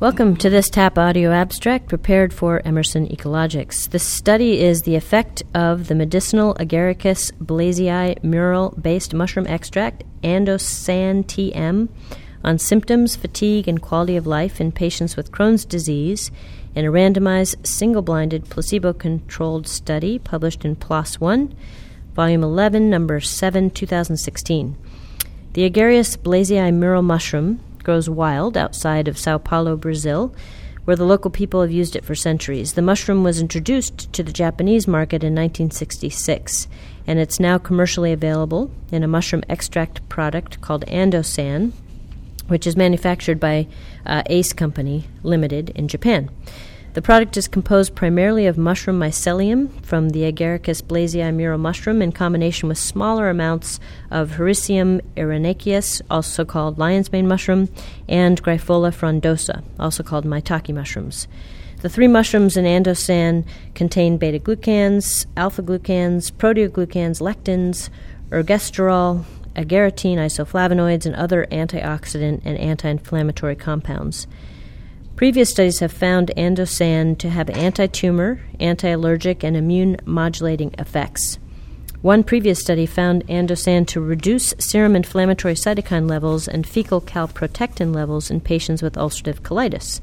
Welcome to this TAP audio abstract prepared for Emerson Ecologics. This study is the effect of the medicinal Agaricus blazei Murill based mushroom extract, Andosan TM, on symptoms, fatigue, and quality of life in patients with Crohn's disease in a randomized, single blinded, placebo controlled study published in PLOS One, Volume 11, Number 7, 2016. The Agaricus blazei Murill mushroom grows wild outside of Sao Paulo, Brazil, where the local people have used it for centuries. The mushroom was introduced to the Japanese market in 1966, and it's now commercially available in a mushroom extract product called Andosan, which is manufactured by uh, Ace Company Limited in Japan. The product is composed primarily of mushroom mycelium from the Agaricus blazei Murill mushroom in combination with smaller amounts of Hericium erinaceus, also called lion's mane mushroom, and Grifola frondosa, also called maitake mushrooms. The three mushrooms in Andosan contain beta glucans, alpha glucans, proteoglucans, lectins, ergosterol, agaritine, isoflavonoids, and other antioxidant and anti inflammatory compounds. Previous studies have found Andosan to have anti tumor, anti allergic, and immune modulating effects. One previous study found Andosan to reduce serum inflammatory cytokine levels and fecal calprotectin levels in patients with ulcerative colitis.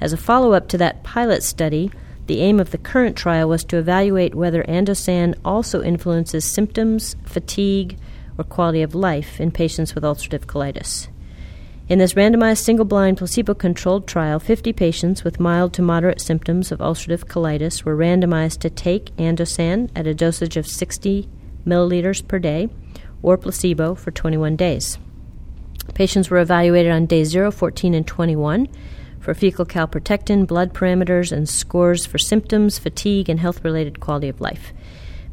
As a follow up to that pilot study, the aim of the current trial was to evaluate whether Andosan also influences symptoms, fatigue, or quality of life in patients with ulcerative colitis. In this randomized single blind placebo controlled trial, 50 patients with mild to moderate symptoms of ulcerative colitis were randomized to take Andosan at a dosage of 60 milliliters per day or placebo for 21 days. Patients were evaluated on day 0, 14, and 21 for fecal calprotectin, blood parameters, and scores for symptoms, fatigue, and health related quality of life.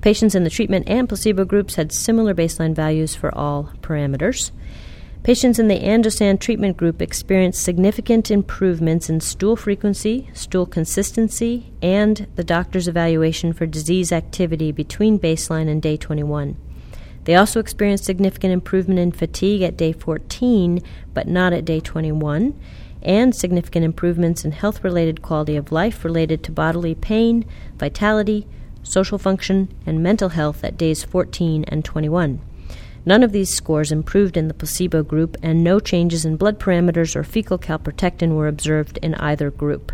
Patients in the treatment and placebo groups had similar baseline values for all parameters. Patients in the Andosan treatment group experienced significant improvements in stool frequency, stool consistency, and the doctor's evaluation for disease activity between baseline and day 21. They also experienced significant improvement in fatigue at day 14, but not at day 21, and significant improvements in health related quality of life related to bodily pain, vitality, social function, and mental health at days 14 and 21. None of these scores improved in the placebo group, and no changes in blood parameters or fecal calprotectin were observed in either group.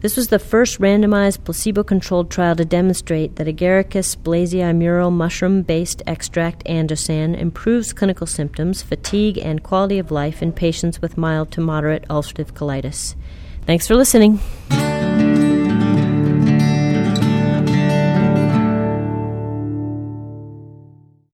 This was the first randomized placebo controlled trial to demonstrate that Agaricus blazei Murill mushroom based extract Andosan improves clinical symptoms, fatigue, and quality of life in patients with mild to moderate ulcerative colitis. Thanks for listening.